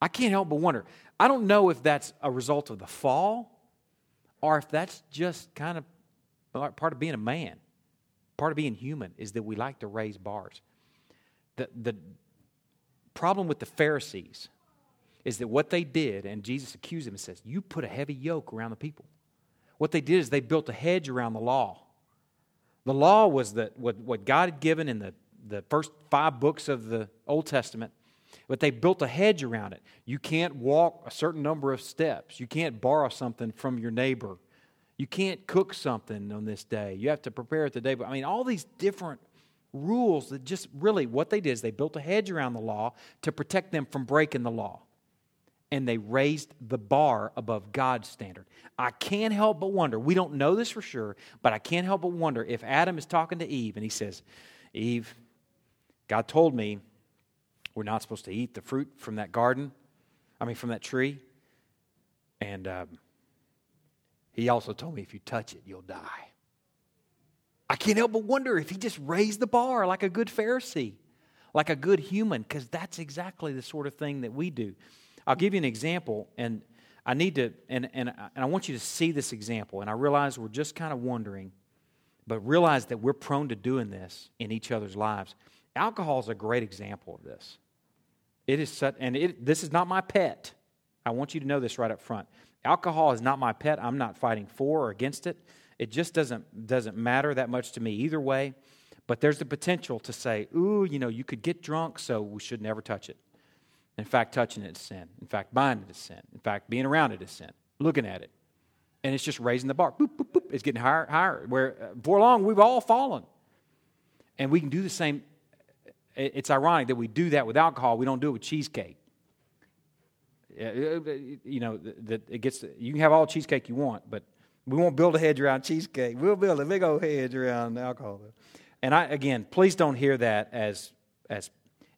I can't help but wonder. I don't know if that's a result of the fall or if that's just kind of part of being a man. Part of being human is that we like to raise bars. The, the problem with the Pharisees is that what they did, and Jesus accused them and says, You put a heavy yoke around the people. What they did is they built a hedge around the law. The law was the, what, what God had given in the, the first five books of the Old Testament, but they built a hedge around it. You can't walk a certain number of steps, you can't borrow something from your neighbor. You can't cook something on this day. You have to prepare it the day. But I mean, all these different rules that just really what they did is they built a hedge around the law to protect them from breaking the law. And they raised the bar above God's standard. I can't help but wonder, we don't know this for sure, but I can't help but wonder if Adam is talking to Eve and he says, Eve, God told me we're not supposed to eat the fruit from that garden, I mean, from that tree. And um, he also told me if you touch it, you'll die. I can't help but wonder if he just raised the bar like a good Pharisee, like a good human, because that's exactly the sort of thing that we do. I'll give you an example, and I need to, and, and, and I want you to see this example. And I realize we're just kind of wondering, but realize that we're prone to doing this in each other's lives. Alcohol is a great example of this. It is such, and it, this is not my pet. I want you to know this right up front. Alcohol is not my pet. I'm not fighting for or against it. It just doesn't, doesn't matter that much to me either way. But there's the potential to say, ooh, you know, you could get drunk, so we should never touch it. In fact, touching it is sin. In fact, buying it is sin. In fact, being around it is sin. Looking at it. And it's just raising the bar. Boop, boop, boop. It's getting higher, higher. Where uh, before long, we've all fallen. And we can do the same. It's ironic that we do that with alcohol. We don't do it with cheesecake. You know, that it gets, you can have all cheesecake you want, but we won't build a hedge around cheesecake. We'll build a big old hedge around alcohol. And I, again, please don't hear that as, as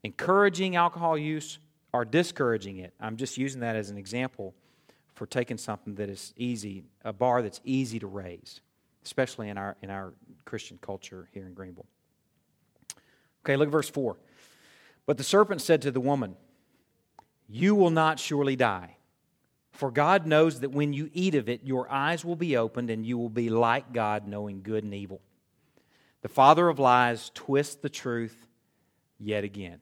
encouraging alcohol use or discouraging it. I'm just using that as an example for taking something that is easy, a bar that's easy to raise, especially in our, in our Christian culture here in Greenville. Okay, look at verse 4. But the serpent said to the woman, You will not surely die. For God knows that when you eat of it, your eyes will be opened and you will be like God, knowing good and evil. The father of lies twists the truth yet again.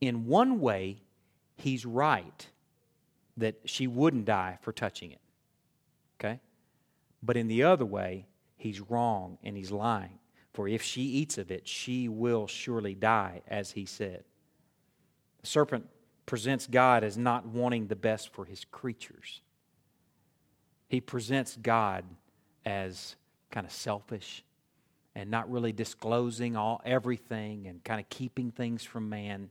In one way, he's right that she wouldn't die for touching it. Okay? But in the other way, he's wrong and he's lying. For if she eats of it, she will surely die, as he said. The serpent presents God as not wanting the best for his creatures. He presents God as kind of selfish and not really disclosing all everything and kind of keeping things from man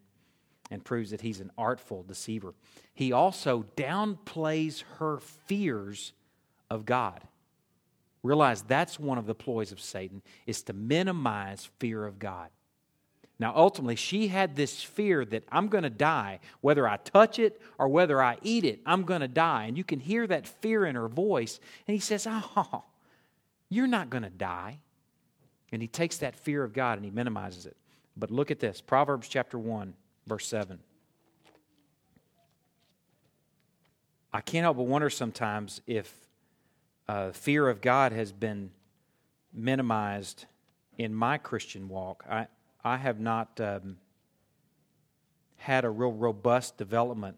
and proves that he's an artful deceiver. He also downplays her fears of God. Realize that's one of the ploys of Satan is to minimize fear of God. Now, ultimately, she had this fear that I'm going to die. Whether I touch it or whether I eat it, I'm going to die. And you can hear that fear in her voice. And he says, Oh, you're not going to die. And he takes that fear of God and he minimizes it. But look at this Proverbs chapter 1, verse 7. I can't help but wonder sometimes if uh, fear of God has been minimized in my Christian walk. I, I have not um, had a real robust development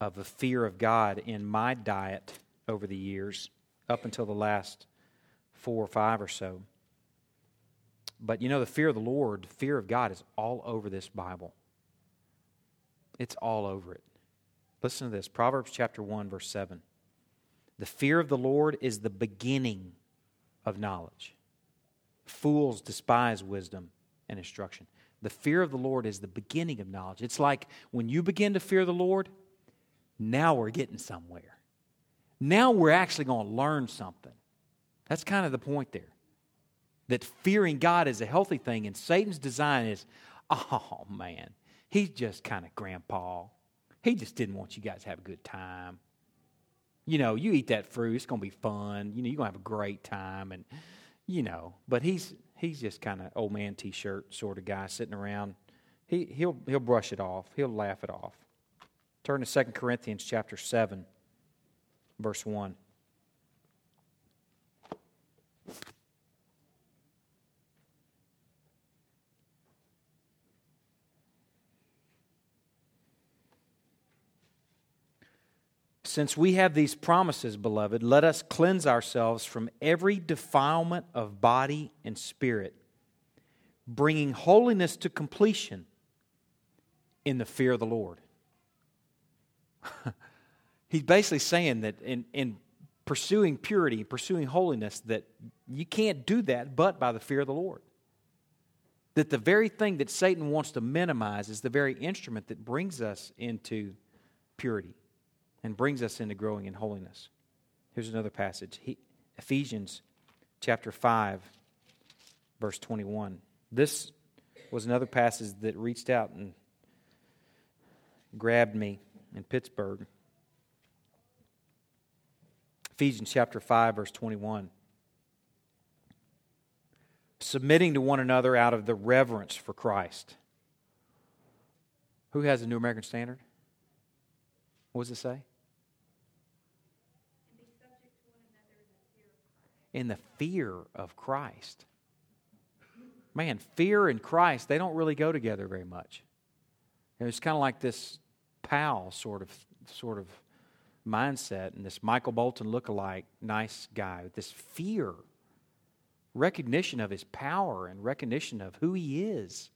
of a fear of God in my diet over the years, up until the last four or five or so. But you know, the fear of the Lord, fear of God is all over this Bible. It's all over it. Listen to this Proverbs chapter 1, verse 7. The fear of the Lord is the beginning of knowledge. Fools despise wisdom and instruction. The fear of the Lord is the beginning of knowledge. It's like when you begin to fear the Lord, now we're getting somewhere. Now we're actually going to learn something. That's kind of the point there. That fearing God is a healthy thing, and Satan's design is, oh man, he's just kind of grandpa. He just didn't want you guys to have a good time. You know, you eat that fruit, it's going to be fun. You know, you're going to have a great time. And, you know, but he's he's just kind of old man t-shirt sort of guy sitting around. He, he'll, he'll brush it off. He'll laugh it off. Turn to 2 Corinthians chapter 7, verse 1. Since we have these promises, beloved, let us cleanse ourselves from every defilement of body and spirit, bringing holiness to completion in the fear of the Lord. He's basically saying that in, in pursuing purity, pursuing holiness, that you can't do that but by the fear of the Lord. That the very thing that Satan wants to minimize is the very instrument that brings us into purity and brings us into growing in holiness. Here's another passage he, Ephesians chapter 5, verse 21. This was another passage that reached out and grabbed me in Pittsburgh. Ephesians chapter 5, verse 21. Submitting to one another out of the reverence for Christ. Who has a New American Standard? What does it say? In the fear of Christ. Man, fear and Christ, they don't really go together very much. it's kind of like this pal sort of sort of mindset and this Michael Bolton look-alike nice guy this fear, recognition of his power and recognition of who he is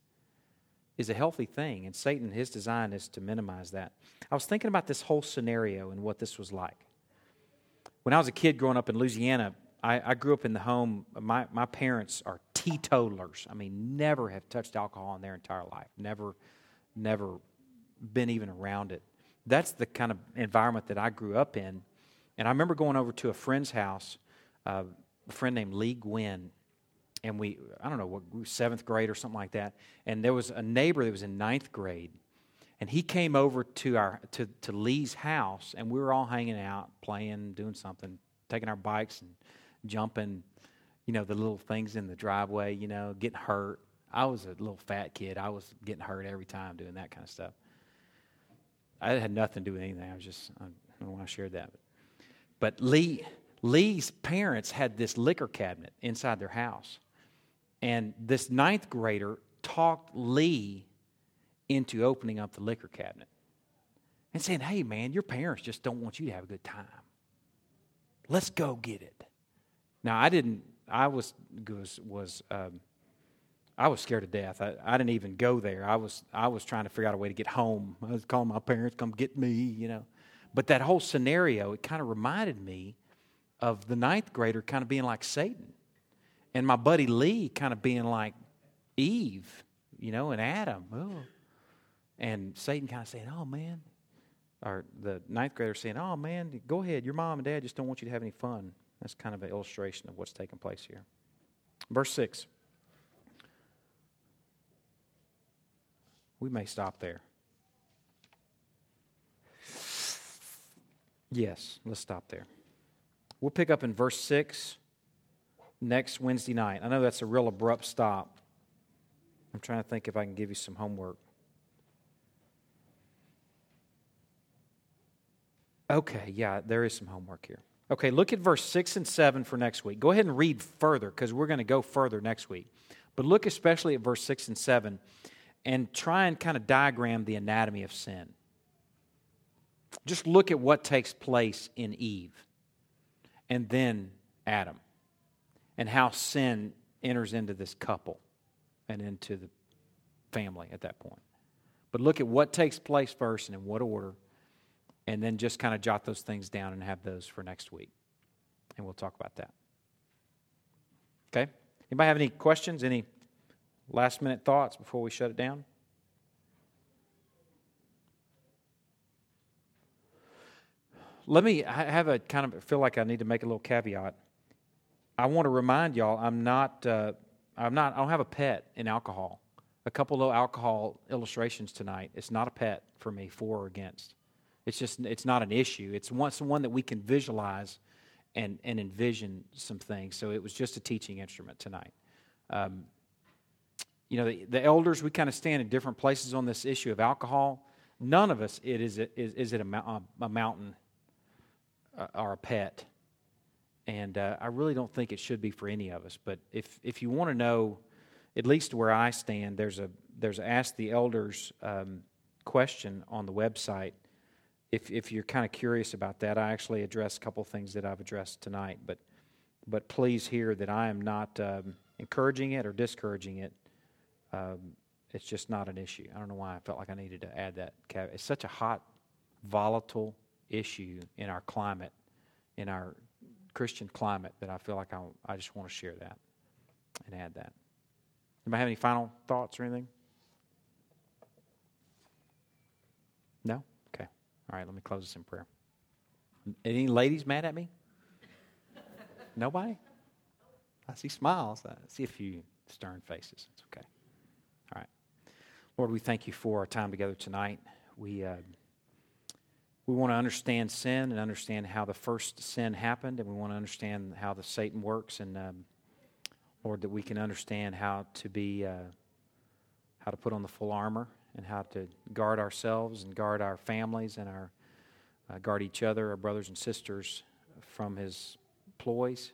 is a healthy thing. And Satan, his design is to minimize that. I was thinking about this whole scenario and what this was like. When I was a kid growing up in Louisiana, I, I, grew up in the home. My, my parents are teetotalers. I mean, never have touched alcohol in their entire life. Never, never been even around it. That's the kind of environment that I grew up in. And I remember going over to a friend's house, uh, a friend named Lee Gwynn, and we, I don't know, what, seventh grade or something like that. And there was a neighbor that was in ninth grade, and he came over to our to, to Lee's house, and we were all hanging out, playing, doing something, taking our bikes and jumping, you know, the little things in the driveway, you know, getting hurt. I was a little fat kid. I was getting hurt every time doing that kind of stuff. I had nothing to do with anything. I was just, I don't want to share that. But Lee, Lee's parents had this liquor cabinet inside their house. And this ninth grader talked Lee into opening up the liquor cabinet and saying, Hey, man, your parents just don't want you to have a good time. Let's go get it. Now, I didn't, I was, was, was um, I was scared to death. I, I didn't even go there. I was, I was trying to figure out a way to get home. I was calling my parents, come get me, you know. But that whole scenario, it kind of reminded me of the ninth grader kind of being like Satan. And my buddy Lee kind of being like Eve, you know, and Adam. Oh. And Satan kind of saying, oh, man. Or the ninth grader saying, oh, man, go ahead. Your mom and dad just don't want you to have any fun. That's kind of an illustration of what's taking place here. Verse 6. We may stop there. Yes, let's stop there. We'll pick up in verse 6 next Wednesday night. I know that's a real abrupt stop. I'm trying to think if I can give you some homework. Okay, yeah, there is some homework here. Okay, look at verse 6 and 7 for next week. Go ahead and read further because we're going to go further next week. But look especially at verse 6 and 7 and try and kind of diagram the anatomy of sin. Just look at what takes place in Eve and then Adam and how sin enters into this couple and into the family at that point. But look at what takes place first and in what order and then just kind of jot those things down and have those for next week. And we'll talk about that. Okay? Anybody have any questions? Any last minute thoughts before we shut it down? Let me I have a kind of feel like I need to make a little caveat. I want to remind y'all I'm not uh, I'm not I don't have a pet in alcohol. A couple of alcohol illustrations tonight. It's not a pet for me, for or against. It's just it's not an issue. It's one, it's one that we can visualize and, and envision some things. So it was just a teaching instrument tonight. Um, you know, the, the elders, we kind of stand in different places on this issue of alcohol. None of us it is it is, is it a, a mountain uh, or a pet, and uh, I really don't think it should be for any of us. But if if you want to know, at least where I stand, there's a there's a ask the elders um, question on the website. If if you're kind of curious about that, I actually address a couple things that I've addressed tonight. But but please hear that I am not um, encouraging it or discouraging it. Um, it's just not an issue. I don't know why I felt like I needed to add that. It's such a hot, volatile issue in our climate, in our Christian climate, that I feel like I, I just want to share that and add that. Anybody have any final thoughts or anything? No? Okay. All right, let me close this in prayer. Any ladies mad at me? Nobody? I see smiles. I see a few stern faces. It's okay. All right. Lord, we thank you for our time together tonight. We, uh, we want to understand sin and understand how the first sin happened, and we want to understand how the Satan works, and um, Lord, that we can understand how to be, uh, how to put on the full armor, and how to guard ourselves and guard our families and our uh, guard each other, our brothers and sisters, from his ploys.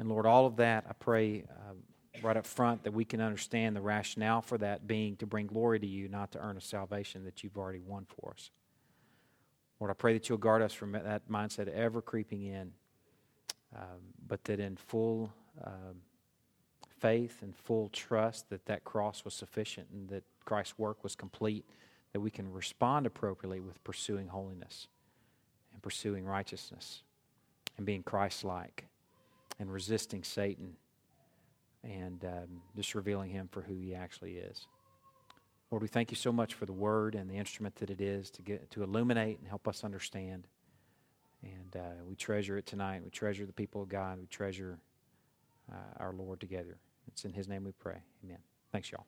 And Lord, all of that, I pray uh, right up front that we can understand the rationale for that being to bring glory to you, not to earn a salvation that you've already won for us. Lord, I pray that you'll guard us from that mindset ever creeping in, um, but that in full um, faith and full trust that that cross was sufficient and that Christ's work was complete, that we can respond appropriately with pursuing holiness and pursuing righteousness and being Christ like and resisting Satan and um, just revealing him for who he actually is. Lord, we thank you so much for the word and the instrument that it is to get to illuminate and help us understand. And uh, we treasure it tonight. We treasure the people of God. We treasure uh, our Lord together. It's in His name we pray. Amen. Thanks, y'all.